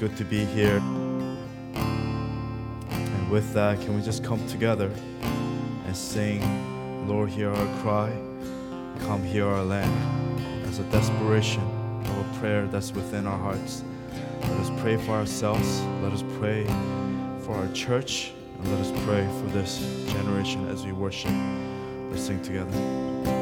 good to be here. And with that, can we just come together and sing, Lord, hear our cry, come hear our land, as a desperation of a prayer that's within our hearts. Let us pray for ourselves, let us pray for our church, and let us pray for this generation as we worship. Let's sing together.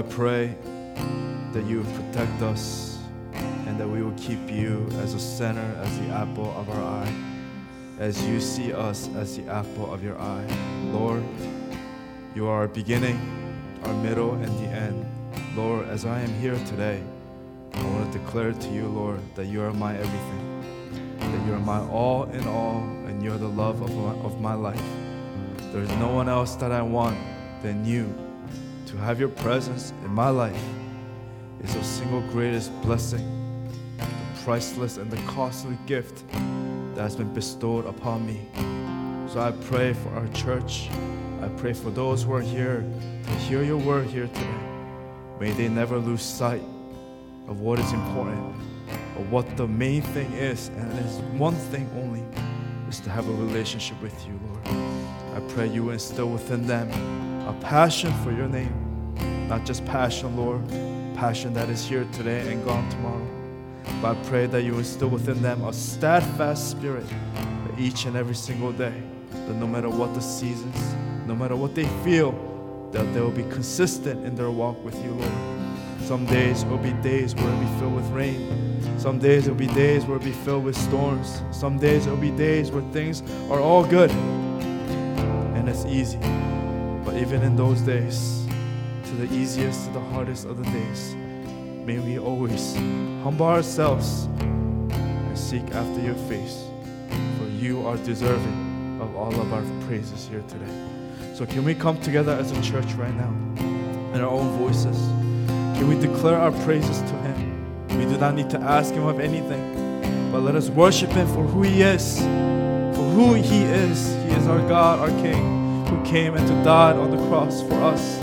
I pray that you protect us and that we will keep you as a center, as the apple of our eye, as you see us as the apple of your eye. Lord, you are our beginning, our middle, and the end. Lord, as I am here today, I want to declare to you, Lord, that you are my everything, that you are my all in all, and you're the love of my, of my life. There's no one else that I want than you. To have your presence in my life is the single greatest blessing, the priceless and the costly gift that has been bestowed upon me. So I pray for our church. I pray for those who are here to hear your word here today. May they never lose sight of what is important, of what the main thing is, and it is one thing only, is to have a relationship with you, Lord. I pray you instill within them a passion for your name, not just passion, Lord, passion that is here today and gone tomorrow. But I pray that you instill within them a steadfast spirit that each and every single day, that no matter what the seasons, no matter what they feel, that they will be consistent in their walk with you, Lord. Some days will be days where it'll be filled with rain. Some days it'll be days where it'll be filled with storms. Some days it'll be days where things are all good and it's easy. But even in those days, to the easiest to the hardest of the days, may we always humble ourselves and seek after your face. For you are deserving of all of our praises here today. So, can we come together as a church right now in our own voices? Can we declare our praises to Him? We do not need to ask Him of anything, but let us worship Him for who He is. For who He is. He is our God, our King, who came and to died on the cross for us.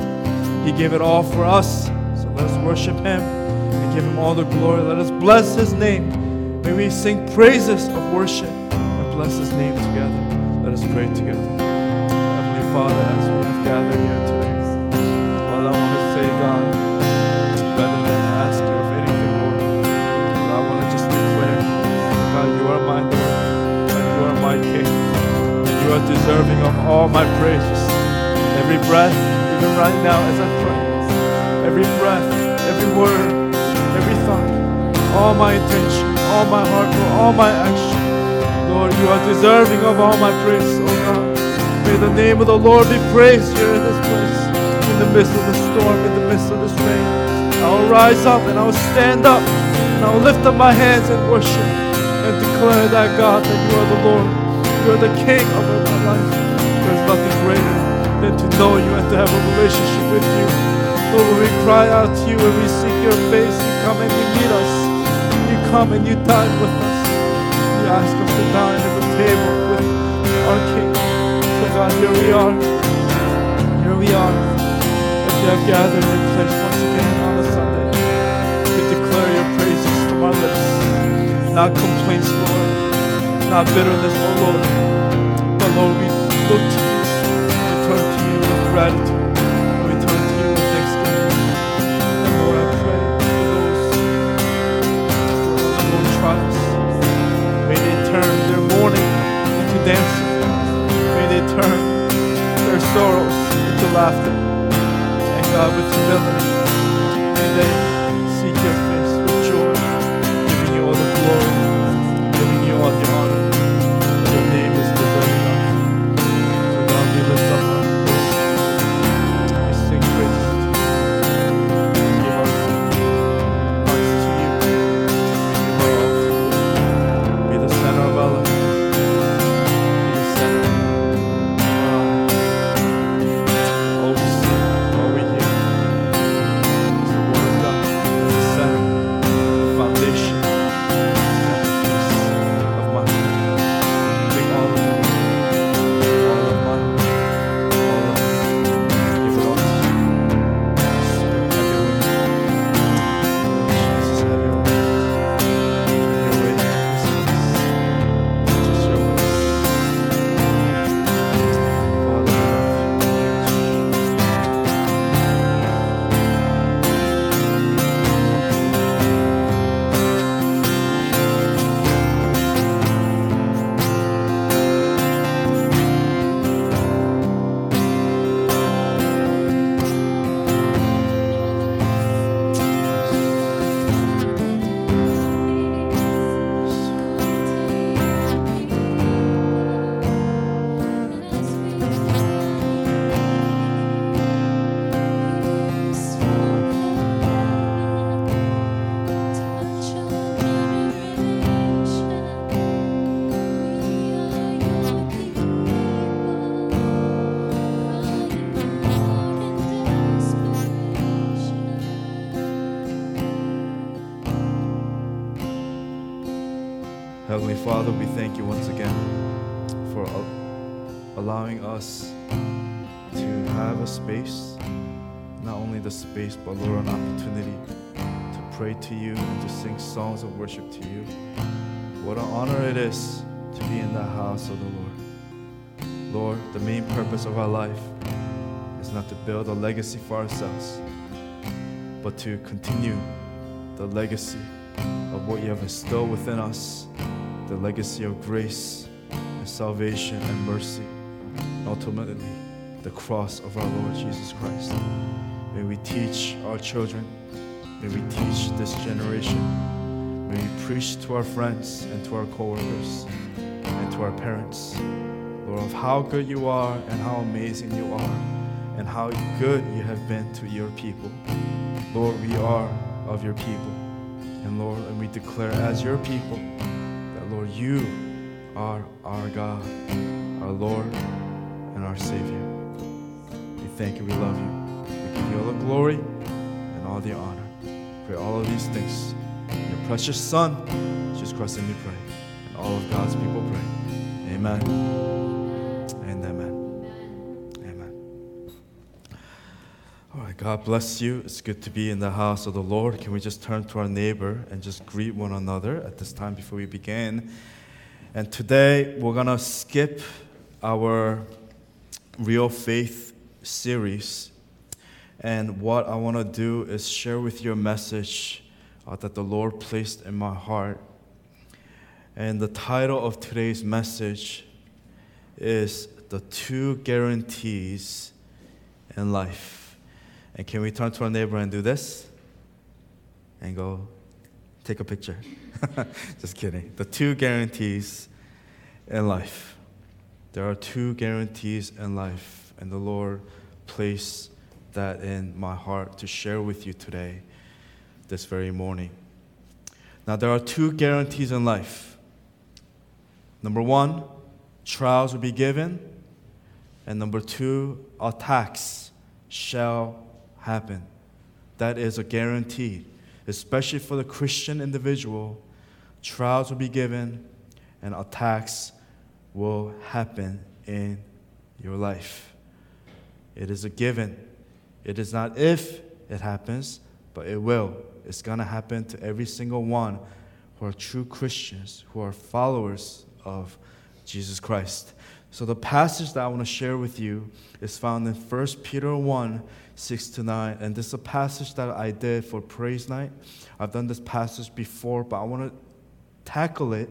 He gave it all for us. So let us worship Him and give Him all the glory. Let us bless His name. May we sing praises of worship and bless His name together. Let us pray together. Heavenly Father, as we have gathered here today, are deserving of all my praises. Every breath, even right now as I pray, every breath, every word, every thought, all my intention, all my heart, all my action. Lord, you are deserving of all my praise, oh God. May the name of the Lord be praised here in this place, in the midst of the storm, in the midst of this rain. I will rise up and I will stand up and I will lift up my hands and worship and declare that God, that you are the Lord, you are the King of my life. There's nothing greater than to know you and to have a relationship with you. Lord, when we cry out to you and we seek your face, you come and you meet us. You come and you dine with us. You ask us to dine at the table with our King. So God, here we are. Here we are. As we have gathered in place once again on a Sunday to declare your praises from our lips. Not complaints, Lord. Not bitterness, oh Lord. But Lord, we look to you. We turn to you with gratitude. We turn to you with thanksgiving. And Lord, I pray for those who are trials. May they turn their mourning into dancing. May they turn their sorrows into laughter. And God, with humility, may they Father, we thank you once again for al- allowing us to have a space, not only the space, but Lord, an opportunity to pray to you and to sing songs of worship to you. What an honor it is to be in the house of the Lord. Lord, the main purpose of our life is not to build a legacy for ourselves, but to continue the legacy of what you have instilled within us, the legacy of grace and salvation and mercy, and ultimately the cross of our Lord Jesus Christ. May we teach our children. May we teach this generation. May we preach to our friends and to our coworkers and to our parents, Lord, of how good you are and how amazing you are and how good you have been to your people. Lord, we are of your people. And Lord, and we declare as your people Lord, you are our God, our Lord, and our Savior. We thank you, we love you. We give you all the glory and all the honor. Pray all of these things. In your precious Son, Jesus Christ, and we pray. And all of God's people pray. Amen. God bless you. It's good to be in the house of the Lord. Can we just turn to our neighbor and just greet one another at this time before we begin? And today we're going to skip our Real Faith series. And what I want to do is share with you a message uh, that the Lord placed in my heart. And the title of today's message is The Two Guarantees in Life. And can we turn to our neighbor and do this? And go take a picture. Just kidding. The two guarantees in life. There are two guarantees in life, and the Lord placed that in my heart to share with you today, this very morning. Now, there are two guarantees in life. Number one, trials will be given, and number two, attacks shall happen. That is a guarantee, especially for the Christian individual. Trials will be given, and attacks will happen in your life. It is a given. It is not if it happens, but it will. It's going to happen to every single one who are true Christians, who are followers of Jesus Christ. So, the passage that I want to share with you is found in 1 Peter 1 6 to 9. And this is a passage that I did for Praise Night. I've done this passage before, but I want to tackle it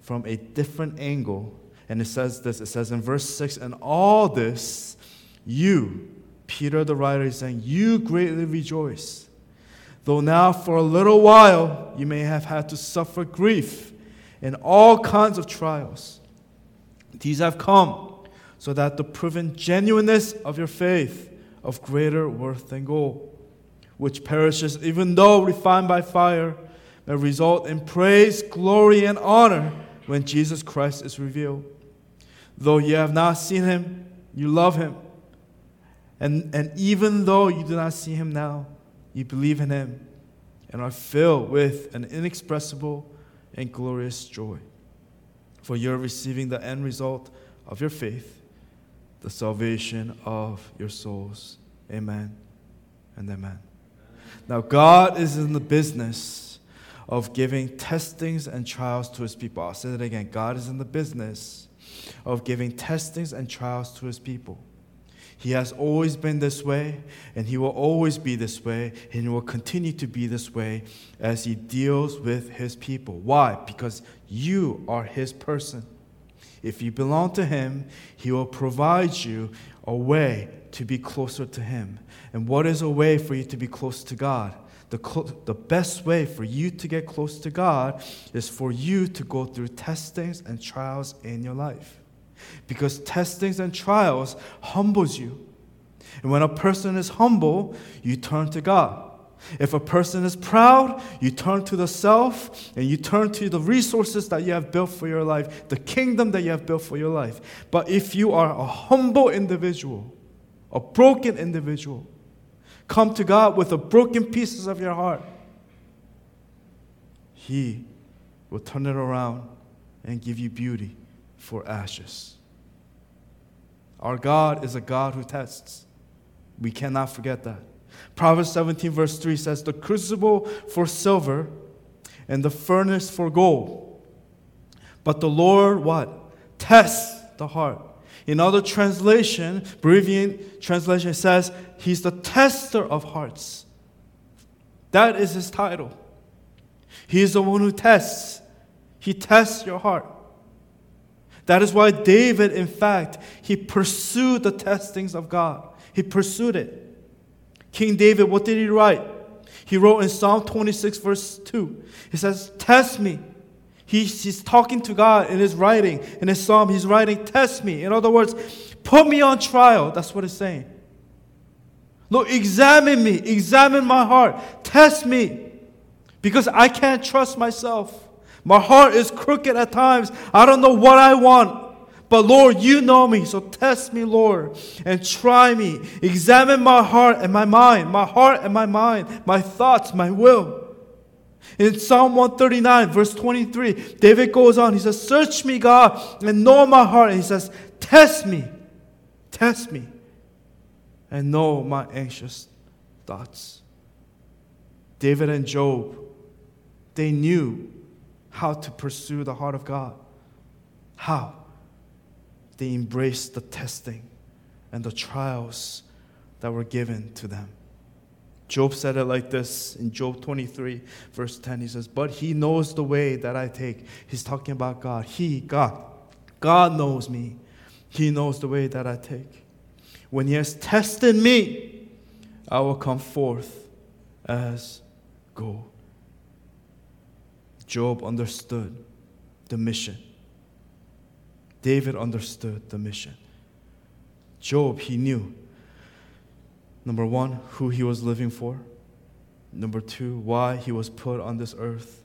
from a different angle. And it says this it says in verse 6 And all this, you, Peter the writer is saying, you greatly rejoice. Though now for a little while you may have had to suffer grief in all kinds of trials. These have come so that the proven genuineness of your faith of greater worth than gold, which perishes even though refined by fire, may result in praise, glory, and honor when Jesus Christ is revealed. Though you have not seen him, you love him. And, and even though you do not see him now, you believe in him and are filled with an inexpressible and glorious joy. For you're receiving the end result of your faith, the salvation of your souls. Amen and amen. Now, God is in the business of giving testings and trials to his people. I'll say that again. God is in the business of giving testings and trials to his people. He has always been this way, and He will always be this way, and He will continue to be this way as He deals with His people. Why? Because you are His person. If you belong to Him, He will provide you a way to be closer to Him. And what is a way for you to be close to God? The, clo- the best way for you to get close to God is for you to go through testings and trials in your life because testings and trials humbles you. And when a person is humble, you turn to God. If a person is proud, you turn to the self and you turn to the resources that you have built for your life, the kingdom that you have built for your life. But if you are a humble individual, a broken individual, come to God with the broken pieces of your heart, He will turn it around and give you beauty for ashes. Our God is a God who tests. We cannot forget that. Proverbs 17, verse 3 says, The crucible for silver and the furnace for gold. But the Lord, what? Tests the heart. In other translation, Berean translation says, He's the tester of hearts. That is his title. He is the one who tests. He tests your heart. That is why David, in fact, he pursued the testings of God. He pursued it. King David, what did he write? He wrote in Psalm 26, verse 2. He says, Test me. He's, he's talking to God in his writing. In his psalm, he's writing, Test me. In other words, put me on trial. That's what he's saying. Lord, examine me. Examine my heart. Test me. Because I can't trust myself. My heart is crooked at times. I don't know what I want. But Lord, you know me, so test me, Lord, and try me. Examine my heart and my mind, my heart and my mind, my thoughts, my will. In Psalm 139, verse 23, David goes on. He says, Search me, God, and know my heart. And he says, Test me, test me, and know my anxious thoughts. David and Job, they knew how to pursue the heart of God. How? They embraced the testing and the trials that were given to them. Job said it like this in Job 23, verse 10. He says, But he knows the way that I take. He's talking about God. He, God, God knows me. He knows the way that I take. When he has tested me, I will come forth as gold. Job understood the mission. David understood the mission. Job, he knew number one, who he was living for, number two, why he was put on this earth,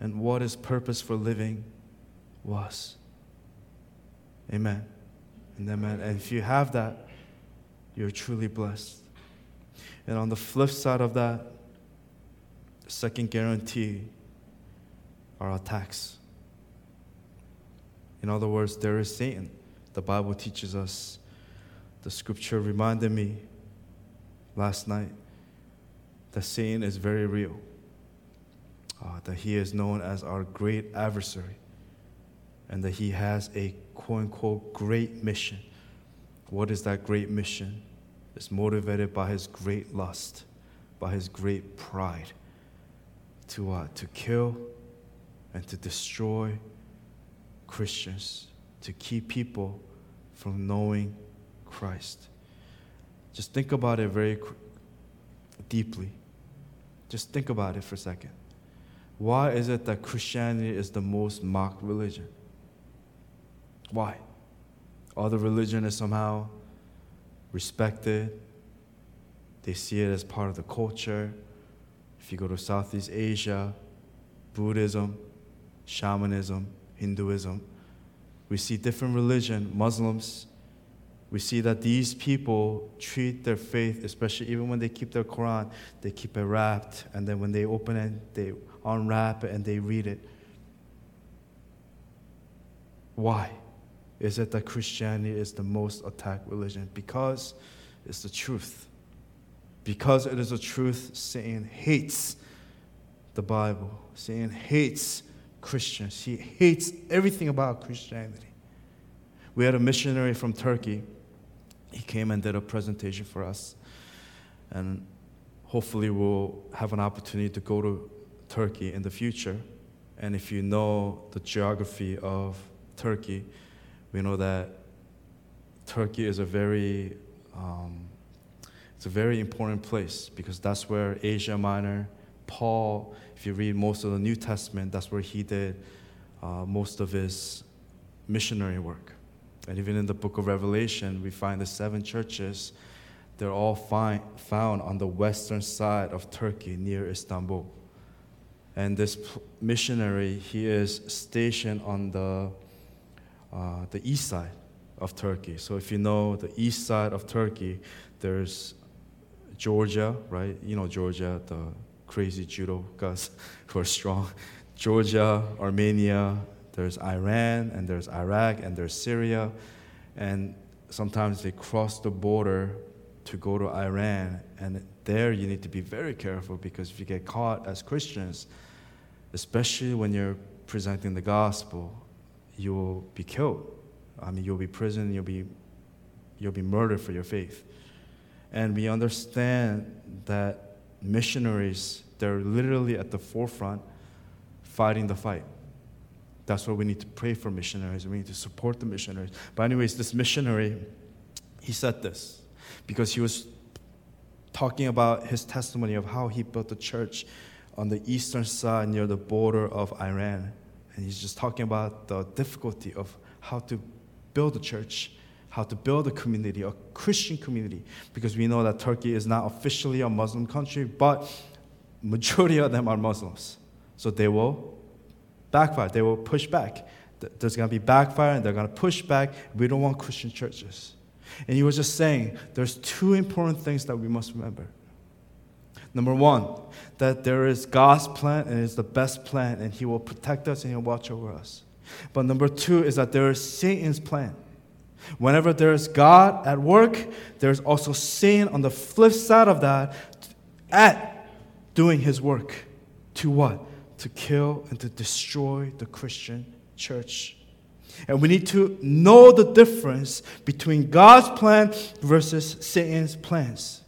and what his purpose for living was. Amen. And amen. And if you have that, you're truly blessed. And on the flip side of that, the second guarantee are attacks. In other words, there is Satan. The Bible teaches us. The scripture reminded me last night that Satan is very real, uh, that he is known as our great adversary, and that he has a quote unquote great mission. What is that great mission? It's motivated by his great lust, by his great pride to? Uh, to kill and to destroy Christians, to keep people from knowing Christ. Just think about it very deeply. Just think about it for a second. Why is it that Christianity is the most mocked religion? Why? Other religion is somehow respected. They see it as part of the culture. If you go to Southeast Asia, Buddhism, shamanism, Hinduism. We see different religion, Muslims. We see that these people treat their faith, especially even when they keep their Quran, they keep it wrapped, and then when they open it, they unwrap it and they read it. Why is it that Christianity is the most attacked religion? Because it's the truth. Because it is the truth, Satan hates the Bible. Satan hates Christians. He hates everything about Christianity. We had a missionary from Turkey. He came and did a presentation for us. And hopefully, we'll have an opportunity to go to Turkey in the future. And if you know the geography of Turkey, we know that Turkey is a very um, it's a very important place because that's where Asia Minor, Paul, if you read most of the New Testament, that's where he did uh, most of his missionary work. And even in the book of Revelation, we find the seven churches, they're all found on the western side of Turkey near Istanbul. And this missionary, he is stationed on the, uh, the east side of Turkey. So if you know the east side of Turkey, there's Georgia, right? You know Georgia, the crazy judo guys who are strong. Georgia, Armenia, there's Iran, and there's Iraq, and there's Syria. And sometimes they cross the border to go to Iran. And there you need to be very careful because if you get caught as Christians, especially when you're presenting the gospel, you will be killed. I mean, you'll be imprisoned, you'll be, you'll be murdered for your faith. And we understand that missionaries, they're literally at the forefront fighting the fight. That's why we need to pray for missionaries. We need to support the missionaries. But, anyways, this missionary, he said this because he was talking about his testimony of how he built the church on the eastern side near the border of Iran. And he's just talking about the difficulty of how to build a church, how to build a community, a Christian community, because we know that Turkey is not officially a Muslim country, but majority of them are Muslims. So they will backfire, they will push back. There's going to be backfire and they're going to push back. We don't want Christian churches. And he was just saying there's two important things that we must remember. Number one, that there is God's plan and it's the best plan, and He will protect us and He'll watch over us. But number two is that there is Satan's plan. Whenever there is God at work, there's also Satan on the flip side of that at doing his work. To what? To kill and to destroy the Christian church. And we need to know the difference between God's plan versus Satan's plans.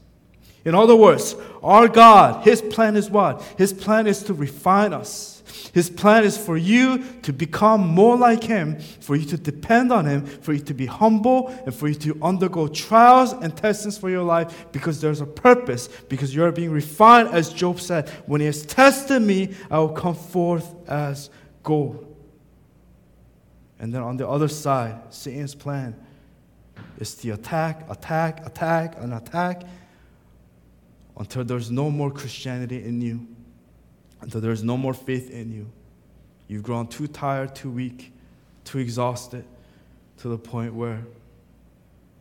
In other words, our God, His plan is what? His plan is to refine us. His plan is for you to become more like Him, for you to depend on Him, for you to be humble, and for you to undergo trials and testings for your life because there's a purpose, because you're being refined, as Job said, when He has tested me, I will come forth as gold. And then on the other side, Satan's plan is to attack, attack, attack, and attack until there's no more Christianity in you, until there's no more faith in you. You've grown too tired, too weak, too exhausted to the point where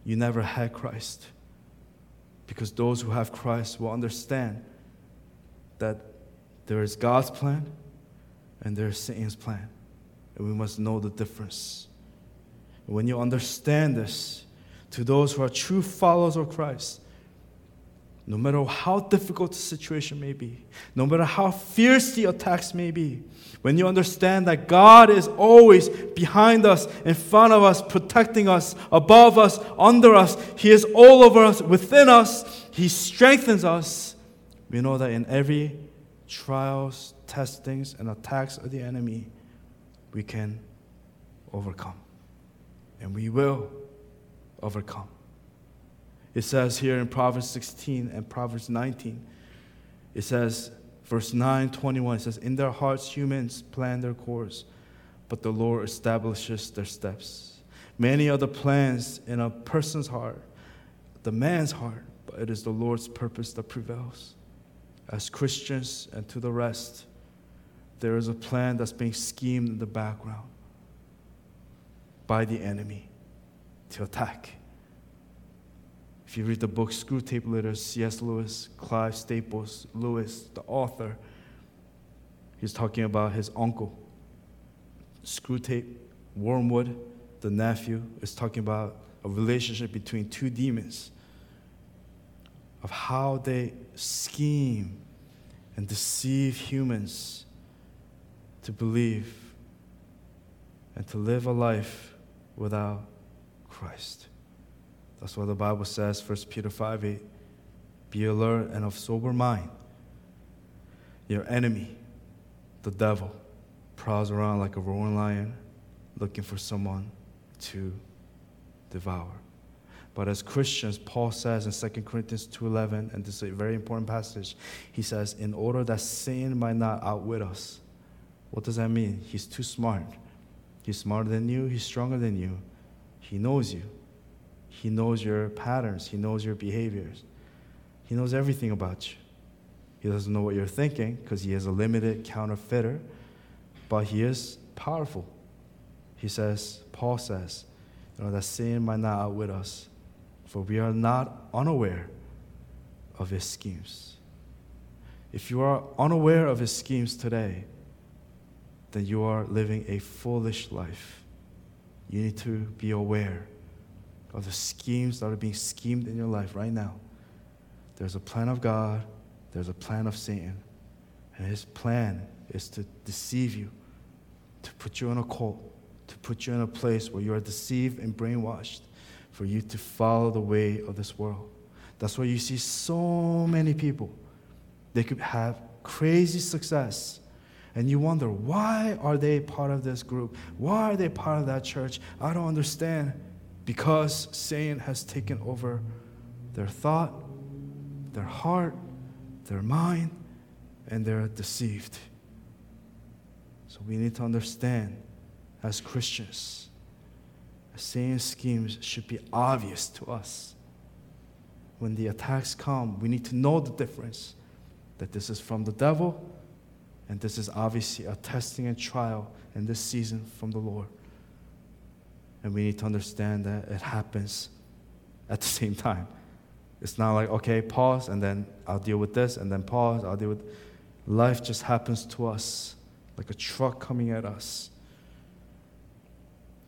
you never had Christ. Because those who have Christ will understand that there is God's plan and there is Satan's plan. And we must know the difference. And when you understand this, to those who are true followers of Christ, no matter how difficult the situation may be, no matter how fierce the attacks may be, when you understand that God is always behind us, in front of us, protecting us, above us, under us, He is all over us, within us, He strengthens us, we know that in every trials, testings, and attacks of the enemy, we can overcome. And we will overcome. It says here in Proverbs 16 and Proverbs 19, it says, verse 9, 21, it says, In their hearts humans plan their course, but the Lord establishes their steps. Many are the plans in a person's heart, the man's heart, but it is the Lord's purpose that prevails. As Christians and to the rest, there is a plan that's being schemed in the background by the enemy to attack. If you read the book Screwtape Letters, C.S. Lewis, Clive Staples, Lewis, the author, he's talking about his uncle. Screwtape, Wormwood, the nephew, is talking about a relationship between two demons, of how they scheme and deceive humans to believe and to live a life without Christ. That's why the Bible says, 1 Peter 5 8, be alert and of sober mind. Your enemy, the devil, prowls around like a roaring lion looking for someone to devour. But as Christians, Paul says in 2 Corinthians 2:11, and this is a very important passage, he says, in order that sin might not outwit us. What does that mean? He's too smart. He's smarter than you, he's stronger than you. He knows you. He knows your patterns, He knows your behaviors, He knows everything about you. He doesn't know what you're thinking because He is a limited counterfeiter, but He is powerful. He says, Paul says, you know, that sin might not outwit us, for we are not unaware of His schemes. If you are unaware of His schemes today, then you are living a foolish life. You need to be aware of the schemes that are being schemed in your life right now. There's a plan of God, there's a plan of Satan. And his plan is to deceive you, to put you in a cult, to put you in a place where you are deceived and brainwashed, for you to follow the way of this world. That's why you see so many people. They could have crazy success, And you wonder, why are they part of this group? Why are they part of that church? I don't understand. Because Satan has taken over their thought, their heart, their mind, and they're deceived. So we need to understand as Christians, Satan's schemes should be obvious to us. When the attacks come, we need to know the difference that this is from the devil and this is obviously a testing and trial in this season from the Lord. And we need to understand that it happens at the same time. It's not like, okay, pause, and then I'll deal with this, and then pause, I'll deal with. Life just happens to us like a truck coming at us.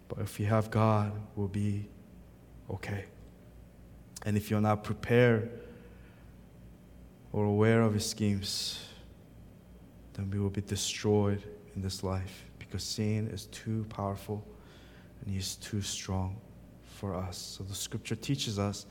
But if you have God, we'll be okay. And if you're not prepared or aware of his schemes, then we will be destroyed in this life because sin is too powerful and he's too strong for us. So the scripture teaches us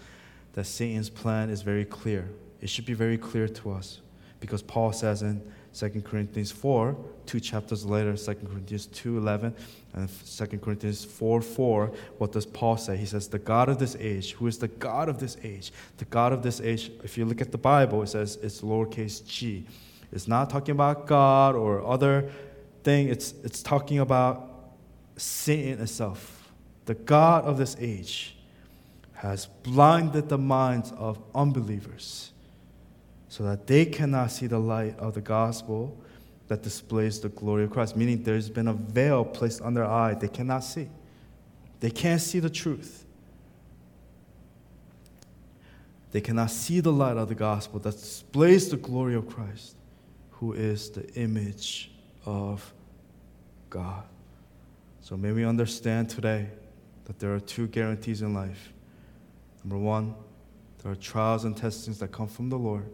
that Satan's plan is very clear. It should be very clear to us because Paul says in 2 Corinthians 4, two chapters later, 2 Corinthians 2 11, and 2 Corinthians 4 4, what does Paul say? He says, The God of this age, who is the God of this age? The God of this age, if you look at the Bible, it says it's lowercase g. It's not talking about God or other thing, it's, it's talking about Satan itself. The God of this age has blinded the minds of unbelievers so that they cannot see the light of the gospel that displays the glory of Christ. Meaning there's been a veil placed on their eye they cannot see. They can't see the truth. They cannot see the light of the gospel that displays the glory of Christ, who is the image of God. So may we understand today that there are two guarantees in life. Number one, there are trials and testings that come from the Lord.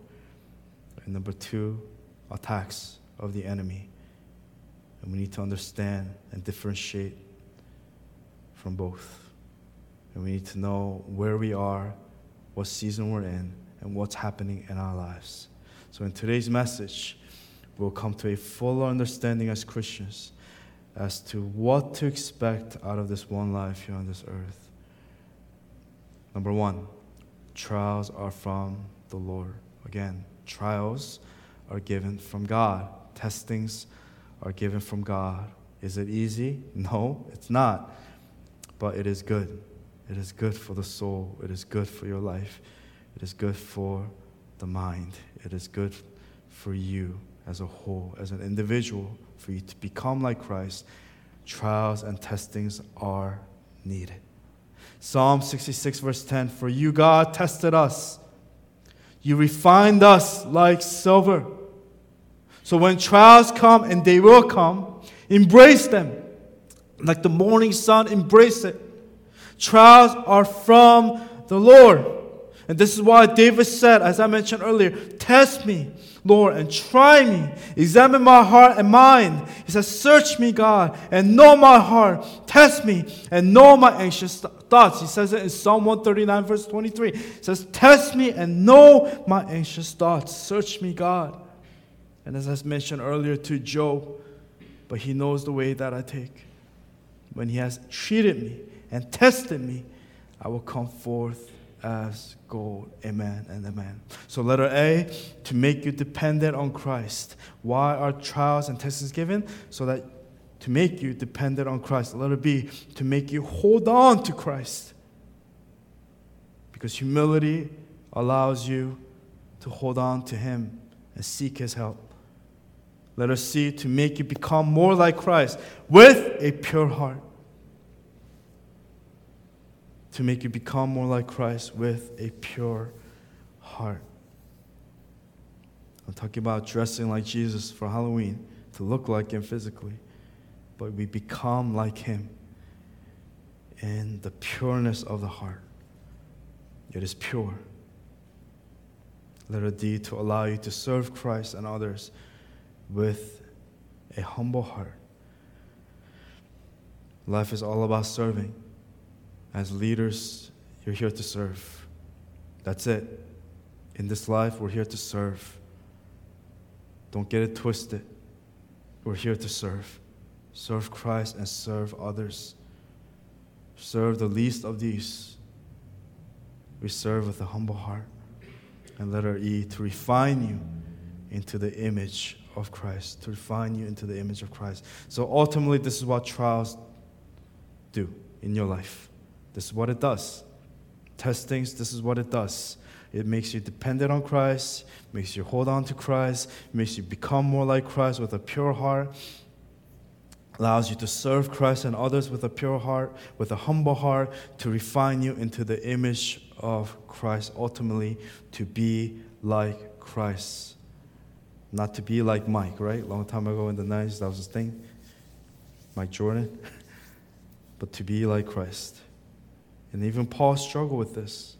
And number two, attacks of the enemy. And we need to understand and differentiate from both. And we need to know where we are, what season we're in, and what's happening in our lives. So, in today's message, we'll come to a fuller understanding as Christians as to what to expect out of this one life here on this earth. Number one, trials are from the Lord. Again, trials are given from God, testings are given from God. Is it easy? No, it's not. But it is good. It is good for the soul. It is good for your life. It is good for the mind. It is good for you as a whole, as an individual, for you to become like Christ. Trials and testings are needed. Psalm 66, verse 10 For you, God, tested us. You refined us like silver. So when trials come, and they will come, embrace them like the morning sun, embrace it. Trials are from the Lord. And this is why David said, as I mentioned earlier, Test me, Lord, and try me. Examine my heart and mind. He says, Search me, God, and know my heart. Test me and know my anxious thoughts. He says it in Psalm 139, verse 23. He says, Test me and know my anxious thoughts. Search me, God. And as I mentioned earlier to Job, but he knows the way that I take. When he has treated me and tested me, I will come forth as gold. Amen and amen. So, letter A, to make you dependent on Christ. Why are trials and tests given? So that to make you dependent on Christ. Letter B, to make you hold on to Christ. Because humility allows you to hold on to Him and seek His help. Letter C, to make you become more like Christ with a pure heart to make you become more like Christ with a pure heart. I'm talking about dressing like Jesus for Halloween, to look like Him physically, but we become like Him in the pureness of the heart. It is pure. Letter D, to allow you to serve Christ and others with a humble heart. Life is all about serving. As leaders, you're here to serve. That's it. In this life, we're here to serve. Don't get it twisted. we're here to serve. Serve Christ and serve others. Serve the least of these. We serve with a humble heart. And letter E, to refine you into the image of Christ. To refine you into the image of Christ. So ultimately, this is what trials do in your life. This is what it does. Testings, this is what it does. It makes you dependent on Christ, makes you hold on to Christ, makes you become more like Christ with a pure heart, allows you to serve Christ and others with a pure heart, with a humble heart, to refine you into the image of Christ, ultimately to be like Christ. Not to be like Mike, right? Long time ago in the 90s, that was his thing. Mike Jordan. but to be like Christ. And even Paul struggled with this.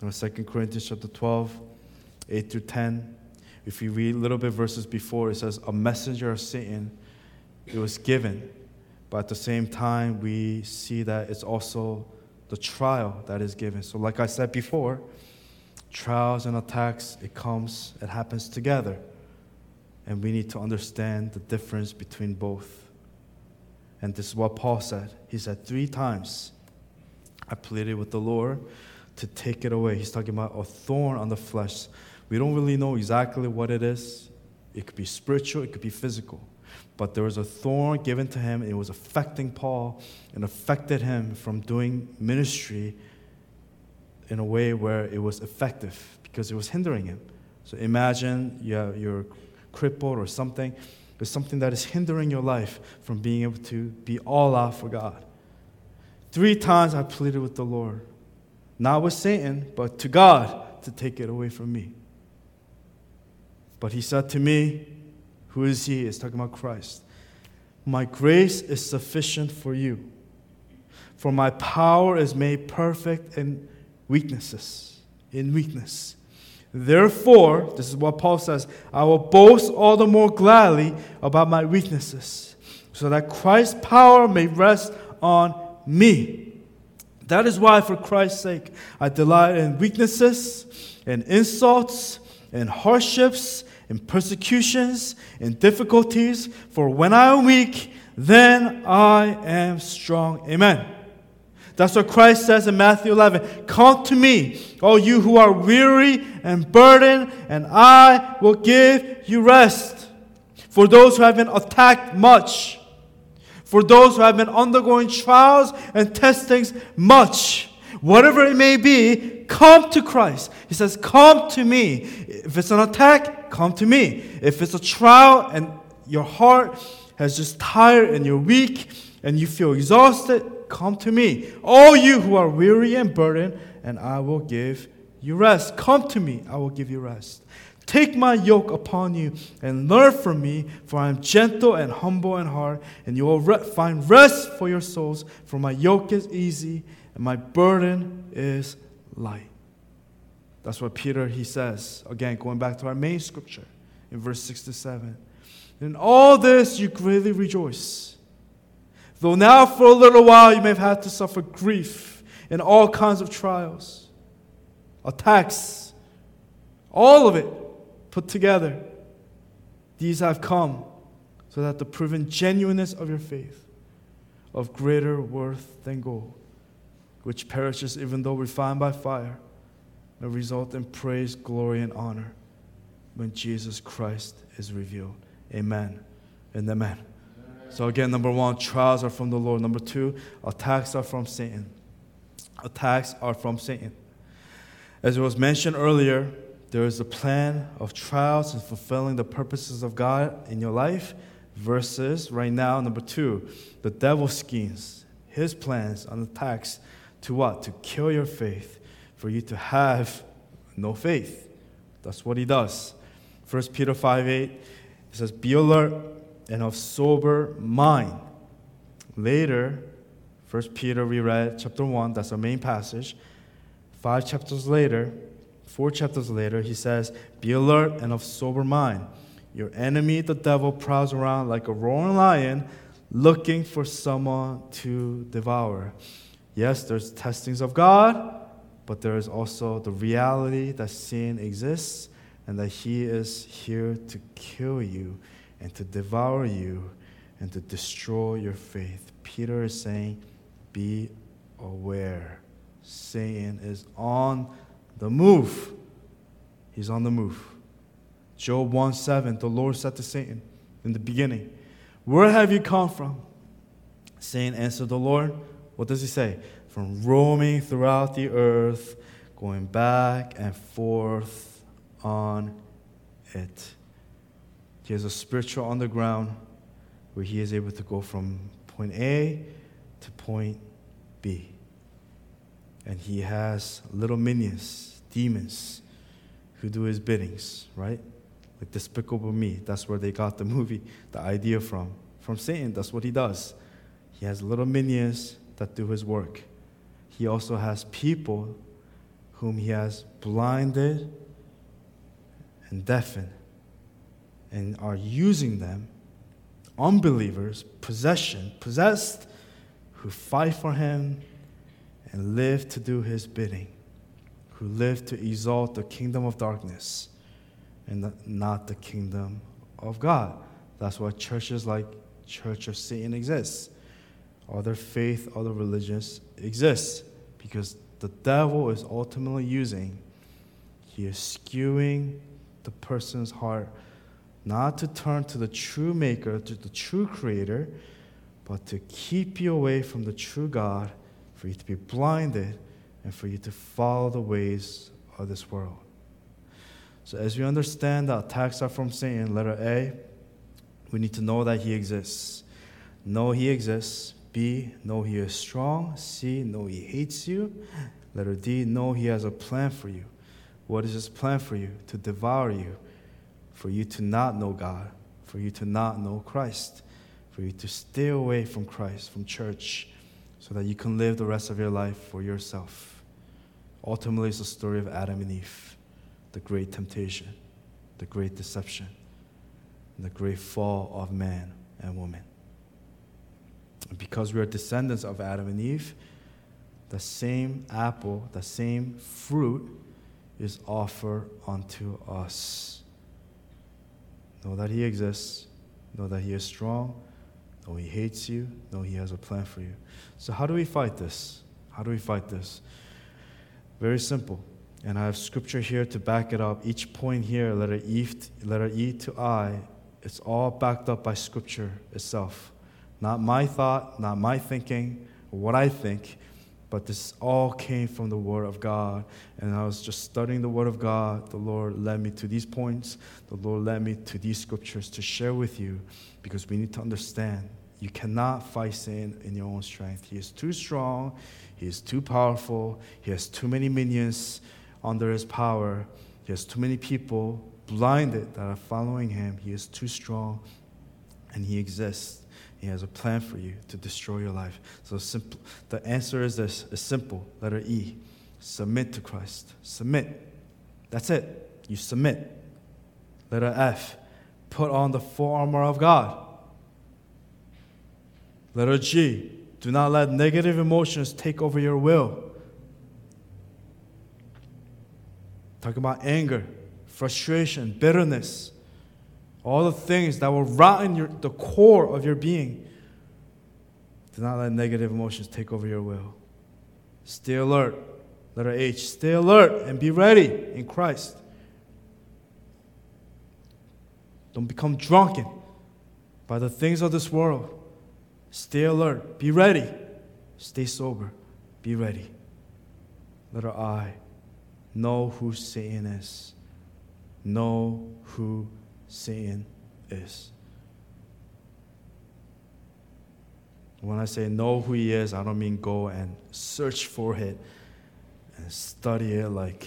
In 2 Corinthians chapter 12, 8 through 10, if you read a little bit verses before, it says, A messenger of Satan, it was given. But at the same time, we see that it's also the trial that is given. So, like I said before, trials and attacks, it comes, it happens together. And we need to understand the difference between both. And this is what Paul said. He said, Three times I pleaded with the Lord to take it away. He's talking about a thorn on the flesh. We don't really know exactly what it is. It could be spiritual, it could be physical. But there was a thorn given to him, it was affecting Paul and affected him from doing ministry in a way where it was effective because it was hindering him. So imagine you're crippled or something. There's something that is hindering your life from being able to be all out for God. Three times I pleaded with the Lord, not with Satan, but to God to take it away from me. But he said to me, Who is he? It's talking about Christ. My grace is sufficient for you, for my power is made perfect in weaknesses, in weakness. Therefore, this is what Paul says, I will boast all the more gladly about my weaknesses, so that Christ's power may rest on me. That is why, for Christ's sake, I delight in weaknesses, in insults, in hardships, in persecutions, in difficulties. For when I am weak, then I am strong. Amen. That's what Christ says in Matthew 11. Come to me, all you who are weary and burdened, and I will give you rest. For those who have been attacked much, for those who have been undergoing trials and testings much, whatever it may be, come to Christ. He says, Come to me. If it's an attack, come to me. If it's a trial and your heart has just tired and you're weak and you feel exhausted, come to me. All you who are weary and burdened, and I will give you rest. Come to me, I will give you rest. Take my yoke upon you and learn from me, for I am gentle and humble in heart, and you will re- find rest for your souls. For my yoke is easy and my burden is light. That's what Peter he says. Again, going back to our main scripture in verse 6 to 7. In all this you greatly rejoice. Though now for a little while you may have had to suffer grief in all kinds of trials, attacks, all of it put together. These have come so that the proven genuineness of your faith, of greater worth than gold, which perishes even though refined by fire, may result in praise, glory, and honor when Jesus Christ is revealed. Amen and amen. So, again, number one, trials are from the Lord. Number two, attacks are from Satan. Attacks are from Satan. As it was mentioned earlier, there is a plan of trials and fulfilling the purposes of God in your life, versus right now, number two, the devil's schemes, his plans and attacks to what? To kill your faith, for you to have no faith. That's what he does. 1 Peter 5 8, it says, Be alert and of sober mind. Later, 1 Peter, we read chapter 1, that's our main passage. Five chapters later, four chapters later, he says, Be alert and of sober mind. Your enemy, the devil, prowls around like a roaring lion looking for someone to devour. Yes, there's testings of God, but there is also the reality that Satan exists and that he is here to kill you and to devour you and to destroy your faith. Peter is saying, Be aware. Satan is on the move. He's on the move. Job 1 7, the Lord said to Satan in the beginning, Where have you come from? Satan answered the Lord, What does he say? From roaming throughout the earth, going back and forth on it. He has a spiritual underground where he is able to go from point A to point B. And he has little minions, demons, who do his biddings, right? Like Despicable Me. That's where they got the movie, the idea from. From Satan, that's what he does. He has little minions that do his work. He also has people whom he has blinded and deafened and are using them, unbelievers, possession, possessed, who fight for him and live to do his bidding, who live to exalt the kingdom of darkness and not the kingdom of God. That's why churches like Church of Satan exists. Other faith, other religions exist because the devil is ultimately using, he is skewing the person's heart not to turn to the true maker, to the true creator, but to keep you away from the true God, for you to be blinded, and for you to follow the ways of this world. So, as we understand that attacks are from Satan, letter A, we need to know that he exists. Know he exists. B, know he is strong. C, know he hates you. Letter D, know he has a plan for you. What is his plan for you? To devour you, for you to not know God, for you to not know Christ, for you to stay away from Christ, from church, so that you can live the rest of your life for yourself. Ultimately, it's the story of Adam and Eve, the great temptation, the great deception, the great fall of man and woman. And because we are descendants of Adam and Eve, the same apple, the same fruit is offered unto us. Know that He exists, know that He is strong, know He hates you, know He has a plan for you. So, how do we fight this? How do we fight this? Very simple. And I have scripture here to back it up. Each point here, letter E, letter e to I, it's all backed up by scripture itself. Not my thought, not my thinking, what I think, but this all came from the Word of God. And I was just studying the Word of God. The Lord led me to these points. The Lord led me to these scriptures to share with you because we need to understand you cannot fight sin in your own strength. He is too strong, He is too powerful, He has too many minions under His power, He has too many people blinded that are following Him. He is too strong, and He exists. He has a plan for you to destroy your life. So simple. The answer is this: is simple. Letter E: submit to Christ. Submit. That's it. You submit. Letter F: put on the full armor of God. Letter G: do not let negative emotions take over your will. Talk about anger, frustration, bitterness all the things that will rot in your, the core of your being. Do not let negative emotions take over your will. Stay alert. Letter H. Stay alert and be ready in Christ. Don't become drunken by the things of this world. Stay alert. Be ready. Stay sober. Be ready. Letter I. Know who Satan is. Know who Satan is. When I say know who he is, I don't mean go and search for it and study it like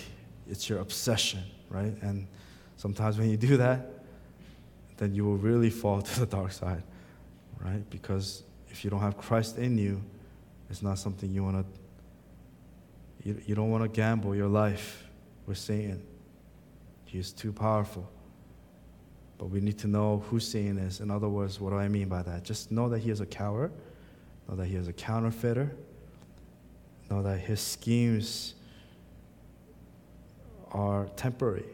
it's your obsession, right? And sometimes when you do that, then you will really fall to the dark side, right? Because if you don't have Christ in you, it's not something you want to, you, you don't want to gamble your life with Satan. He is too powerful. But we need to know who Satan is. In other words, what do I mean by that? Just know that he is a coward, know that he is a counterfeiter, know that his schemes are temporary.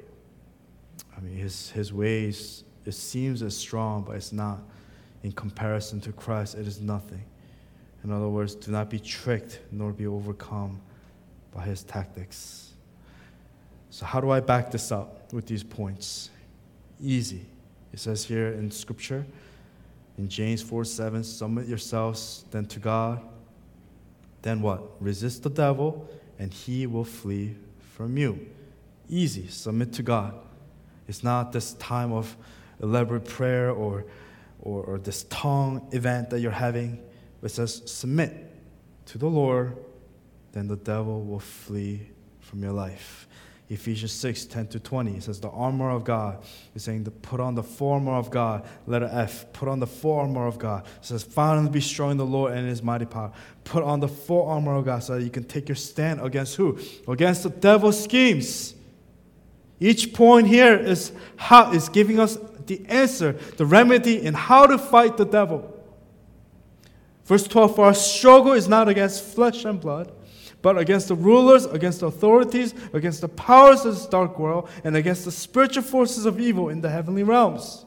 I mean, his, his ways It seems as strong, but it's not. In comparison to Christ, it is nothing. In other words, do not be tricked nor be overcome by his tactics. So, how do I back this up with these points? Easy. It says here in Scripture, in James 4 7, submit yourselves then to God. Then what? Resist the devil, and he will flee from you. Easy. Submit to God. It's not this time of elaborate prayer or, or, or this tongue event that you're having. It says, submit to the Lord, then the devil will flee from your life. Ephesians 6, 10 to 20. It says, The armor of God. It's saying, to Put on the armor of God. Letter F. Put on the armor of God. It says, Finally be strong in the Lord and in his mighty power. Put on the full armor of God so that you can take your stand against who? Against the devil's schemes. Each point here is how is giving us the answer, the remedy in how to fight the devil. Verse 12 For our struggle is not against flesh and blood, but against the rulers, against the authorities, against the powers of this dark world, and against the spiritual forces of evil in the heavenly realms.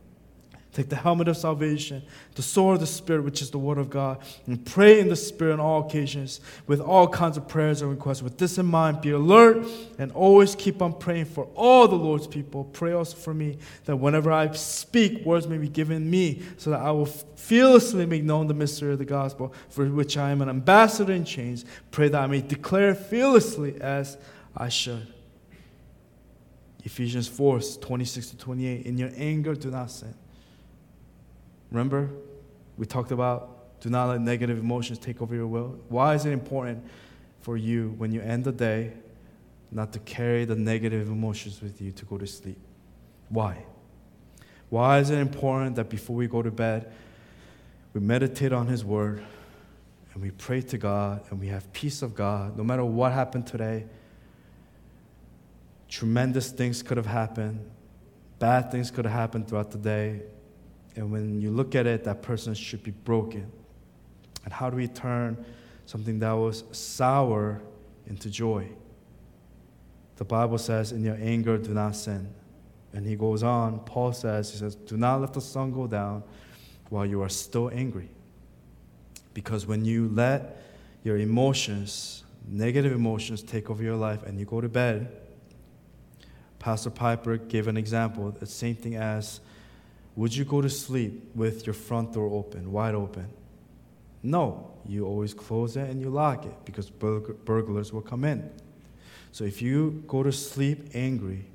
Take the helmet of salvation, the sword of the Spirit, which is the Word of God, and pray in the Spirit on all occasions with all kinds of prayers and requests. With this in mind, be alert and always keep on praying for all the Lord's people. Pray also for me that whenever I speak, words may be given me, so that I will fearlessly make known the mystery of the gospel, for which I am an ambassador in chains. Pray that I may declare fearlessly as I should. Ephesians 4 26 to 28. In your anger, do not sin. Remember, we talked about do not let negative emotions take over your will. Why is it important for you when you end the day not to carry the negative emotions with you to go to sleep? Why? Why is it important that before we go to bed, we meditate on His Word and we pray to God and we have peace of God no matter what happened today? Tremendous things could have happened, bad things could have happened throughout the day. And when you look at it, that person should be broken. And how do we turn something that was sour into joy? The Bible says, In your anger, do not sin. And he goes on, Paul says, He says, Do not let the sun go down while you are still angry. Because when you let your emotions, negative emotions, take over your life and you go to bed, Pastor Piper gave an example. The same thing as would you go to sleep with your front door open, wide open? No. You always close it and you lock it because burg- burglars will come in. So if you go to sleep angry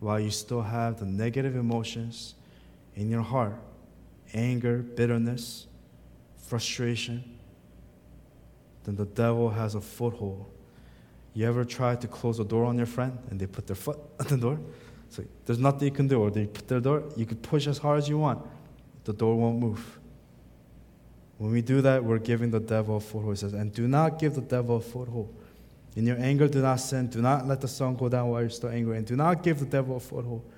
while you still have the negative emotions in your heart anger, bitterness, frustration then the devil has a foothold. You ever try to close a door on your friend and they put their foot on the door? So there's nothing you can do. Or they put their door, you can push as hard as you want. The door won't move. When we do that, we're giving the devil a foothold. It says, and do not give the devil a foothold. In your anger, do not sin. Do not let the sun go down while you're still angry. And do not give the devil a foothold.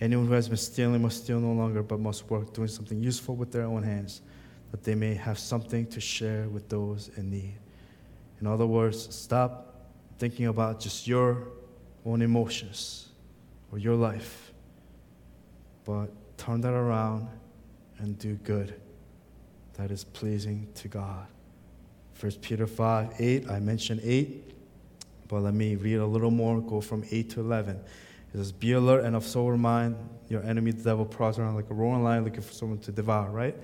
Anyone who has been stealing must steal no longer, but must work, doing something useful with their own hands, that they may have something to share with those in need. In other words, stop thinking about just your own emotions or your life, but turn that around and do good that is pleasing to God. 1 Peter 5 8, I mentioned 8, but let me read a little more, go from 8 to 11. It says, Be alert and of sober mind. Your enemy, the devil, prowls around like a roaring lion looking for someone to devour, right?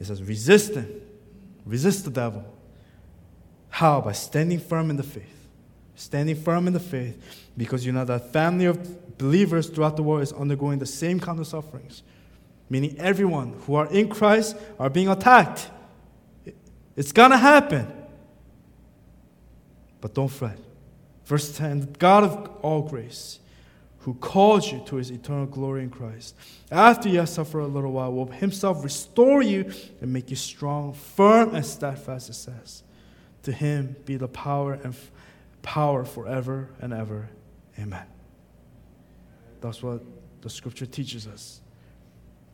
It says, Resist him. Resist the devil. How? By standing firm in the faith. Standing firm in the faith because you know that family of believers throughout the world is undergoing the same kind of sufferings. Meaning everyone who are in Christ are being attacked. It's gonna happen. But don't fret. Verse 10 God of all grace, who called you to his eternal glory in Christ. After you have suffered a little while, will himself restore you and make you strong, firm, and steadfast, it says. To him be the power and f- power forever and ever. Amen. That's what the scripture teaches us.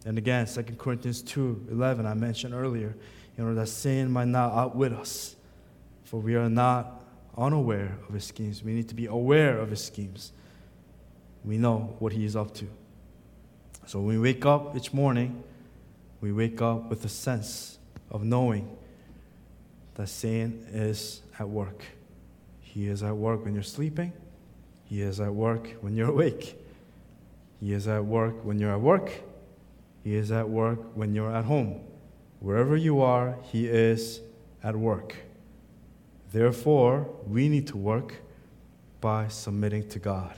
And again, 2 Corinthians 2 11, I mentioned earlier, in order that Satan might not outwit us. For we are not unaware of his schemes. We need to be aware of his schemes. We know what he is up to. So when we wake up each morning, we wake up with a sense of knowing that Satan is at work. He is at work when you're sleeping, he is at work when you're awake, he is at work when you're at work, he is at work when you're at home. Wherever you are, he is at work. Therefore, we need to work by submitting to God,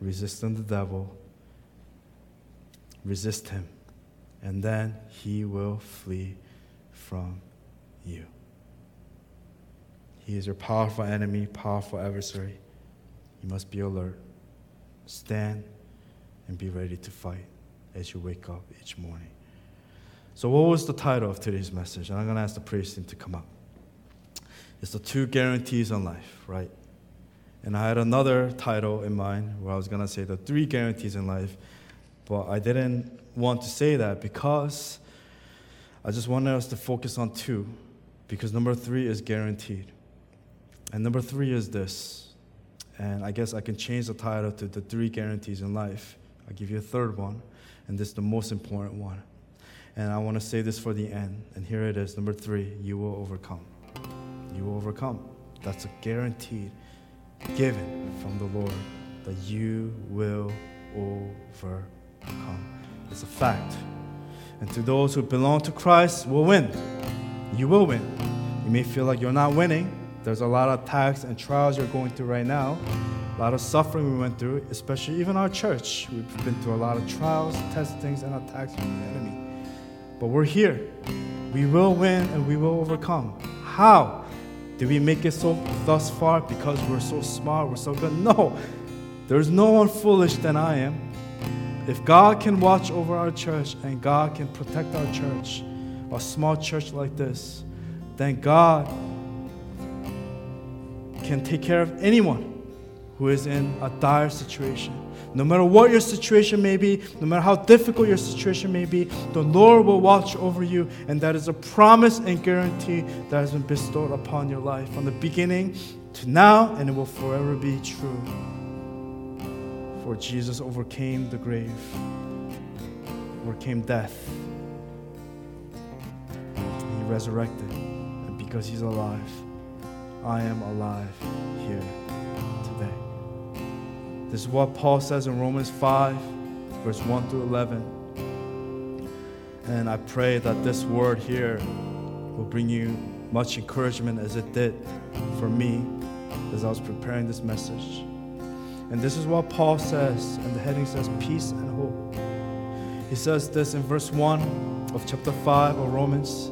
resisting the devil, resist him, and then he will flee from you. He is your powerful enemy, powerful adversary. You must be alert, stand, and be ready to fight as you wake up each morning. So, what was the title of today's message? And I'm going to ask the team to come up. It's the two guarantees on life, right? And I had another title in mind where I was going to say the three guarantees in life, but I didn't want to say that because I just wanted us to focus on two, because number three is guaranteed. And number three is this, and I guess I can change the title to the three guarantees in life. I'll give you a third one, and this is the most important one. And I want to say this for the end, and here it is number three you will overcome you will overcome. That's a guaranteed given from the Lord that you will overcome. It's a fact. And to those who belong to Christ will win. You will win. You may feel like you're not winning. There's a lot of attacks and trials you're going through right now. A lot of suffering we went through, especially even our church. We've been through a lot of trials, testings, and attacks from the enemy. But we're here. We will win and we will overcome. How? Did we make it so thus far because we're so smart, we're so good? No. There's no one foolish than I am. If God can watch over our church and God can protect our church, a small church like this, then God can take care of anyone who is in a dire situation. No matter what your situation may be, no matter how difficult your situation may be, the Lord will watch over you, and that is a promise and guarantee that has been bestowed upon your life from the beginning to now, and it will forever be true. For Jesus overcame the grave, overcame death. And he resurrected, and because He's alive, I am alive here today. This is what Paul says in Romans 5, verse 1 through 11. And I pray that this word here will bring you much encouragement as it did for me as I was preparing this message. And this is what Paul says, and the heading says peace and hope. He says this in verse 1 of chapter 5 of Romans.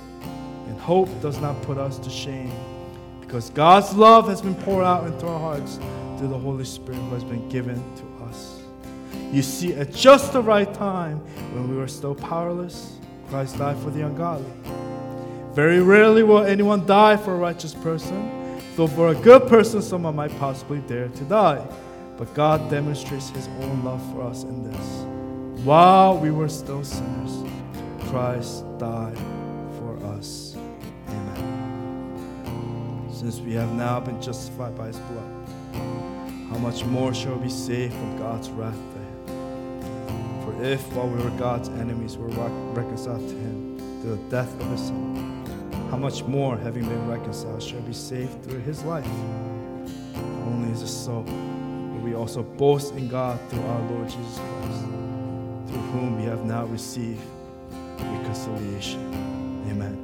And hope does not put us to shame because God's love has been poured out into our hearts through the Holy Spirit who has been given to us. You see, at just the right time, when we were still powerless, Christ died for the ungodly. Very rarely will anyone die for a righteous person, though for a good person, someone might possibly dare to die. But God demonstrates His own love for us in this. While we were still sinners, Christ died for us. Amen. Since we have now been justified by His blood, how much more shall we be saved from God's wrath For if, while we were God's enemies, we were reconciled to Him through the death of His Son, how much more, having been reconciled, shall be saved through his life? Not Only is it so. But we also boast in God through our Lord Jesus Christ, through whom we have now received reconciliation. Amen.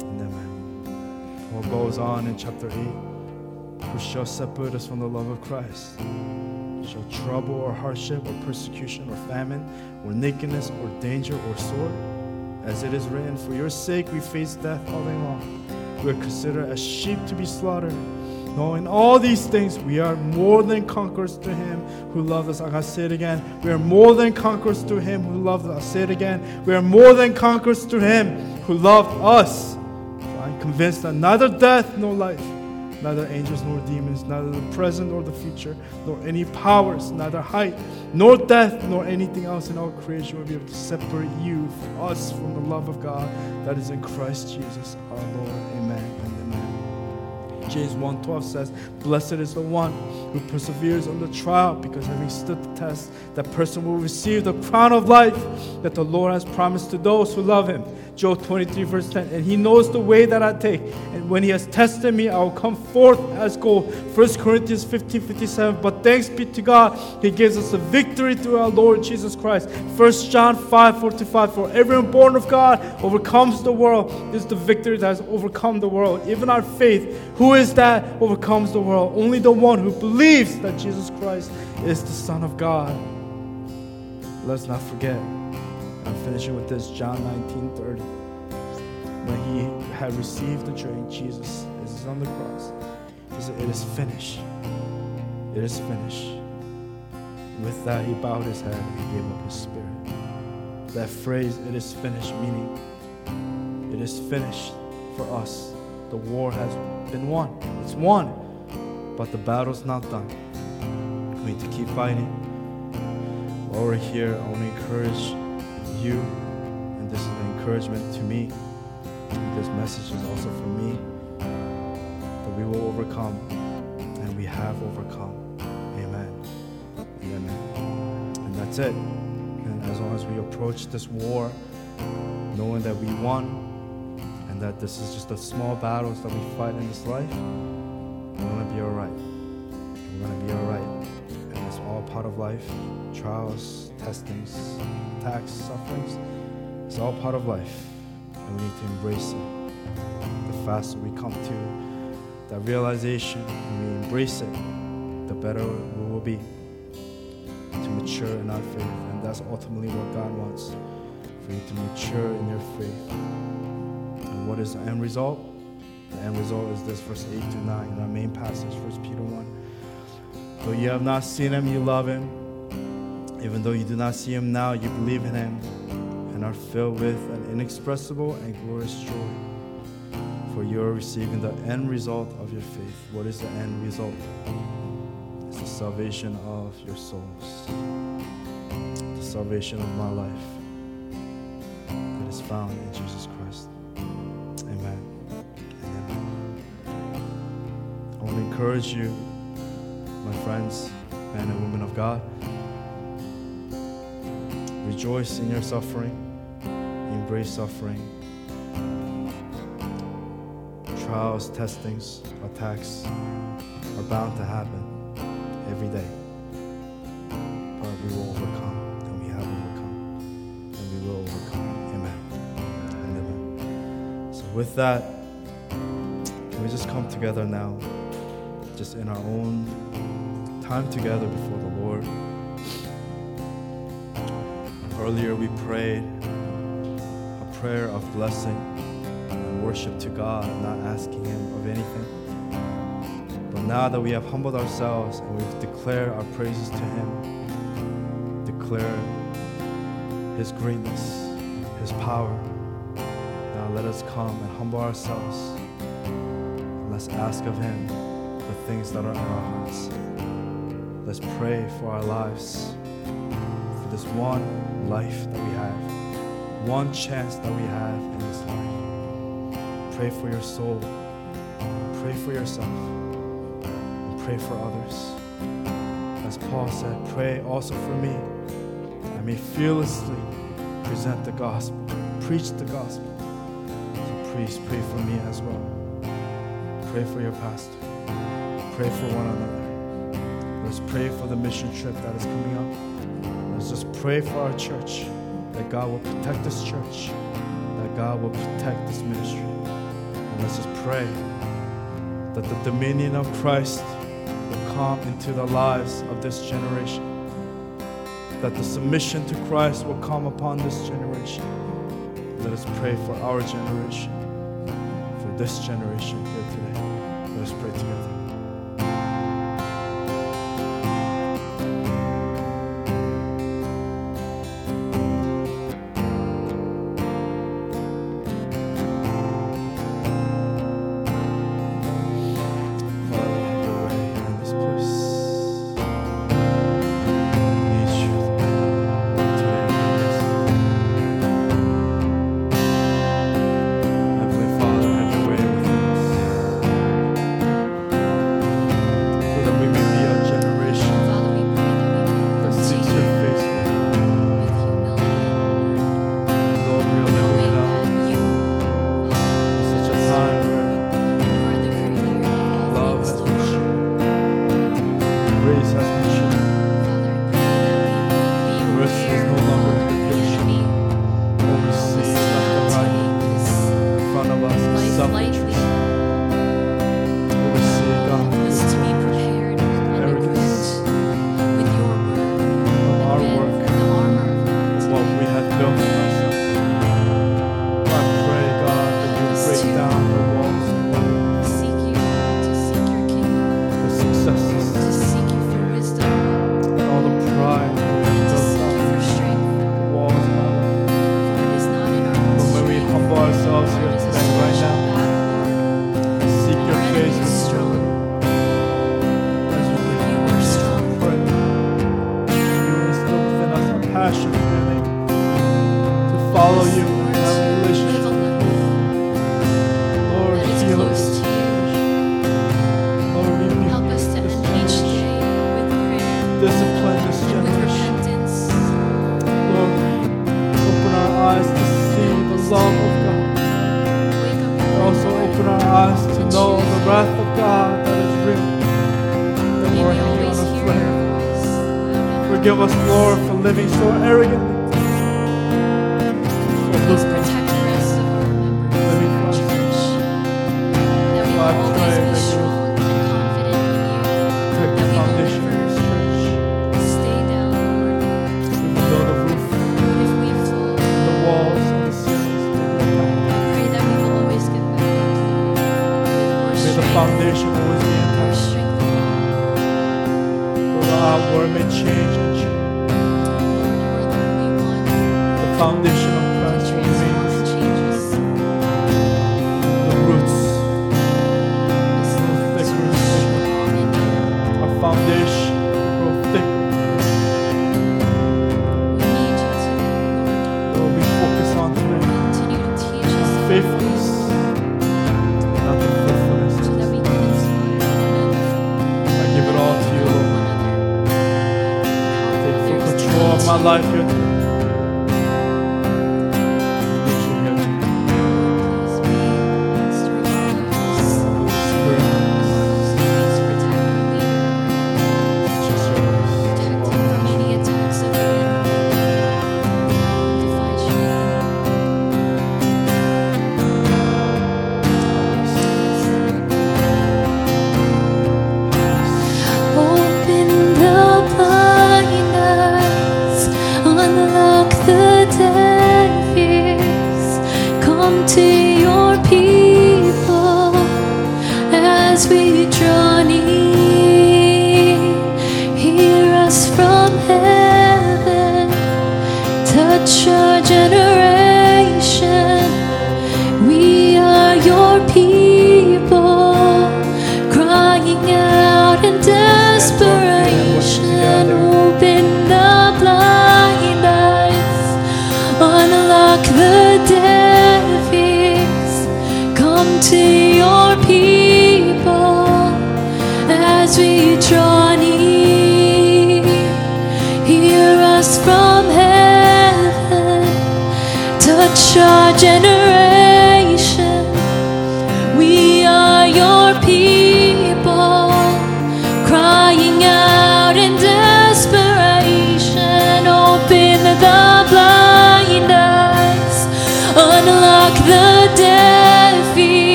And amen. Paul goes on in chapter 8 Who shall separate us from the love of Christ? Shall trouble or hardship or persecution or famine or nakedness or danger or sword? As it is written, For your sake we face death all day long. We are considered as sheep to be slaughtered. Knowing all these things, we are more than conquerors to Him who loved us. I gotta say it again. We are more than conquerors to Him who loved us. I'll say it again. We are more than conquerors to Him who loved us. I'm convinced that neither death nor life, neither angels nor demons, neither the present nor the future, nor any powers, neither height nor depth, nor anything else in all creation will be able to separate you from us from the love of God that is in Christ Jesus our Lord. Amen and amen. James 1:12 says, Blessed is the one who perseveres under trial, because having stood the test, that person will receive the crown of life that the Lord has promised to those who love him. Job 23, verse 10. And he knows the way that I take. And when he has tested me, I will come forth as gold. 1 Corinthians 15, 57. But thanks be to God, he gives us a victory through our Lord Jesus Christ. 1 John 5, 45. For everyone born of God overcomes the world. This is the victory that has overcome the world. Even our faith. Who is that overcomes the world? Only the one who believes that Jesus Christ is the Son of God. Let's not forget. I'm finishing with this John 19 30. When he had received the drink, Jesus, as he's on the cross, he said, It is finished. It is finished. With that, he bowed his head and gave up his spirit. That phrase, it is finished, meaning it is finished for us. The war has been won. It's won. But the battle's not done. We need to keep fighting. While we're here, I want to encourage you, and this is an encouragement to me. This message is also for me that we will overcome, and we have overcome. Amen. Amen. And that's it. And as long as we approach this war, knowing that we won, and that this is just the small battles that we fight in this life, we're gonna be alright. We're of life. Trials, testings, attacks, sufferings. It's all part of life. And we need to embrace it. The faster we come to that realization and we embrace it, the better we will be to mature in our faith. And that's ultimately what God wants for you to mature in your faith. And what is the end result? The end result is this verse 8 to 9 in our main passage, 1 Peter 1. Though you have not seen him, you love him. Even though you do not see him now, you believe in him and are filled with an inexpressible and glorious joy. For you are receiving the end result of your faith. What is the end result? It's the salvation of your souls, the salvation of my life that is found in Jesus Christ. Amen. Amen. I want to encourage you, friends, men and women of God. Rejoice in your suffering, embrace suffering. Trials, testings, attacks are bound to happen every day. But we will overcome, and we have overcome, and we will overcome. Amen. And amen. So, with that, can we just come together now, just in our own time together before the Lord? Earlier, we prayed a prayer of blessing and worship to God, not asking Him of anything. But now that we have humbled ourselves and we've declared our praises to Him, declare His greatness, His power, now let us come and humble ourselves. Let's ask of Him the things that are in our hearts. Let's pray for our lives, for this one life that we have, one chance that we have in this life. Pray for your soul, pray for yourself, and pray for others. As Paul said, pray also for me. I may fearlessly present the gospel, preach the gospel. So please pray for me as well. Pray for your pastor. Pray for one another. Let's pray for the mission trip that is coming up. Let's just pray for our church that God will protect this church, that God will protect this ministry. And let's just pray that the dominion of Christ will come into the lives of this generation, that the submission to Christ will come upon this generation. Let us pray for our generation, for this generation here today. Let us pray together.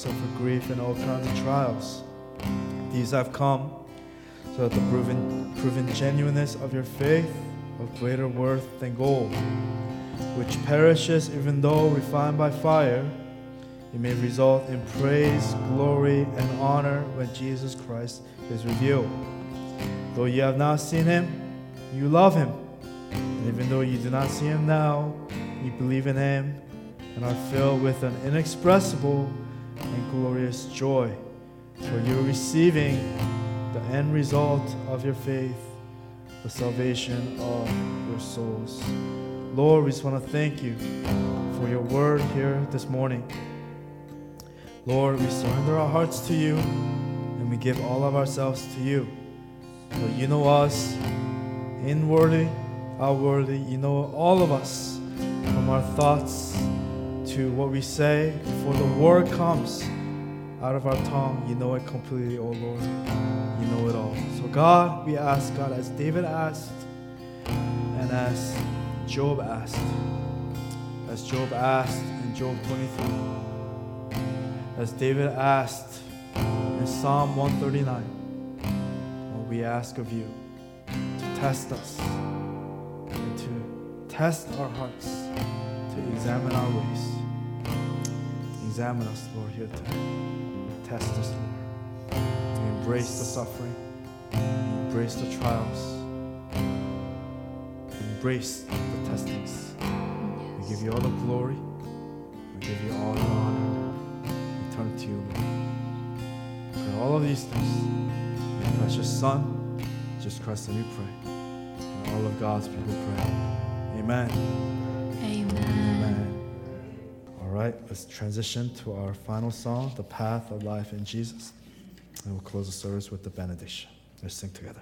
Suffer grief and all kinds of trials. These have come so that the proven, proven genuineness of your faith of greater worth than gold, which perishes even though refined by fire, it may result in praise, glory, and honor when Jesus Christ is revealed. Though you have not seen him, you love him. And even though you do not see him now, you believe in him and are filled with an inexpressible and glorious joy. For you are receiving the end result of your faith, the salvation of your souls. Lord, we just want to thank you for your word here this morning. Lord, we surrender our hearts to you and we give all of ourselves to you. For you know us inwardly, outwardly. You know all of us from our thoughts to what we say before the word comes out of our tongue. You know it completely, oh Lord. You know it all. So, God, we ask, God, as David asked and as Job asked, as Job asked in Job 23, as David asked in Psalm 139, Lord, we ask of you to test us and to test our hearts, to examine our ways. Examine us, Lord, here today. Test us, Lord. We embrace the suffering, we embrace the trials, we embrace the testings. We give you all the glory, we give you all the honor. We turn to you, Lord. For all of these things, your precious Son, Jesus Christ, and we pray. And all of God's people pray. Amen. Amen. Amen. Right, let's transition to our final song, The Path of Life in Jesus. And we'll close the service with the benediction. Let's sing together.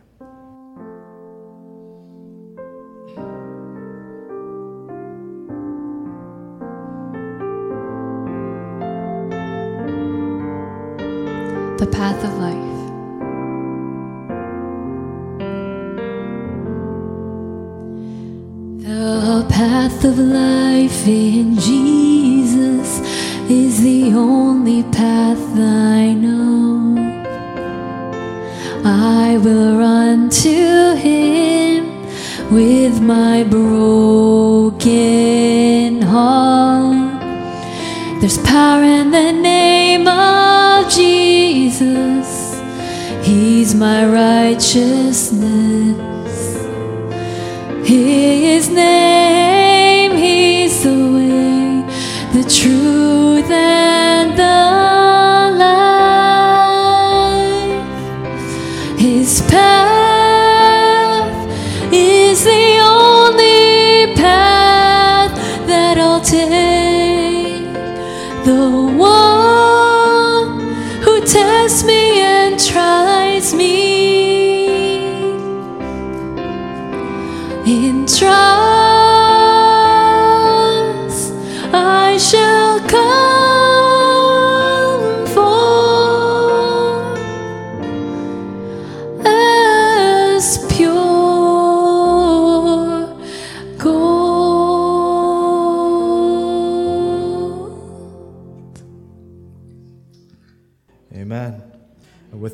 The path of life. The path of life in Jesus is the only path I know. I will run to Him with my broken heart. There's power in the name of Jesus. He's my righteousness. His name,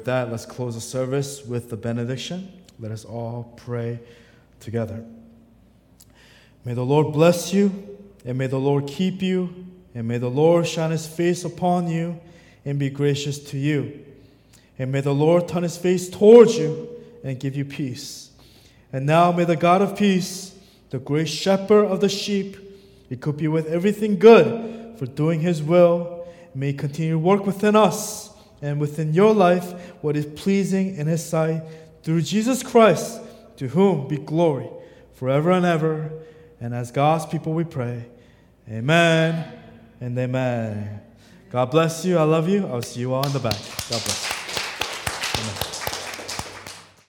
that, let's close the service with the benediction. Let us all pray together. May the Lord bless you, and may the Lord keep you, and may the Lord shine his face upon you and be gracious to you. And may the Lord turn his face towards you and give you peace. And now may the God of peace, the great shepherd of the sheep, equip you with everything good for doing his will. May continue to work within us and within your life what is pleasing in his sight through Jesus Christ, to whom be glory forever and ever. And as God's people we pray, Amen and Amen. God bless you. I love you. I'll see you all in the back. God bless. Amen.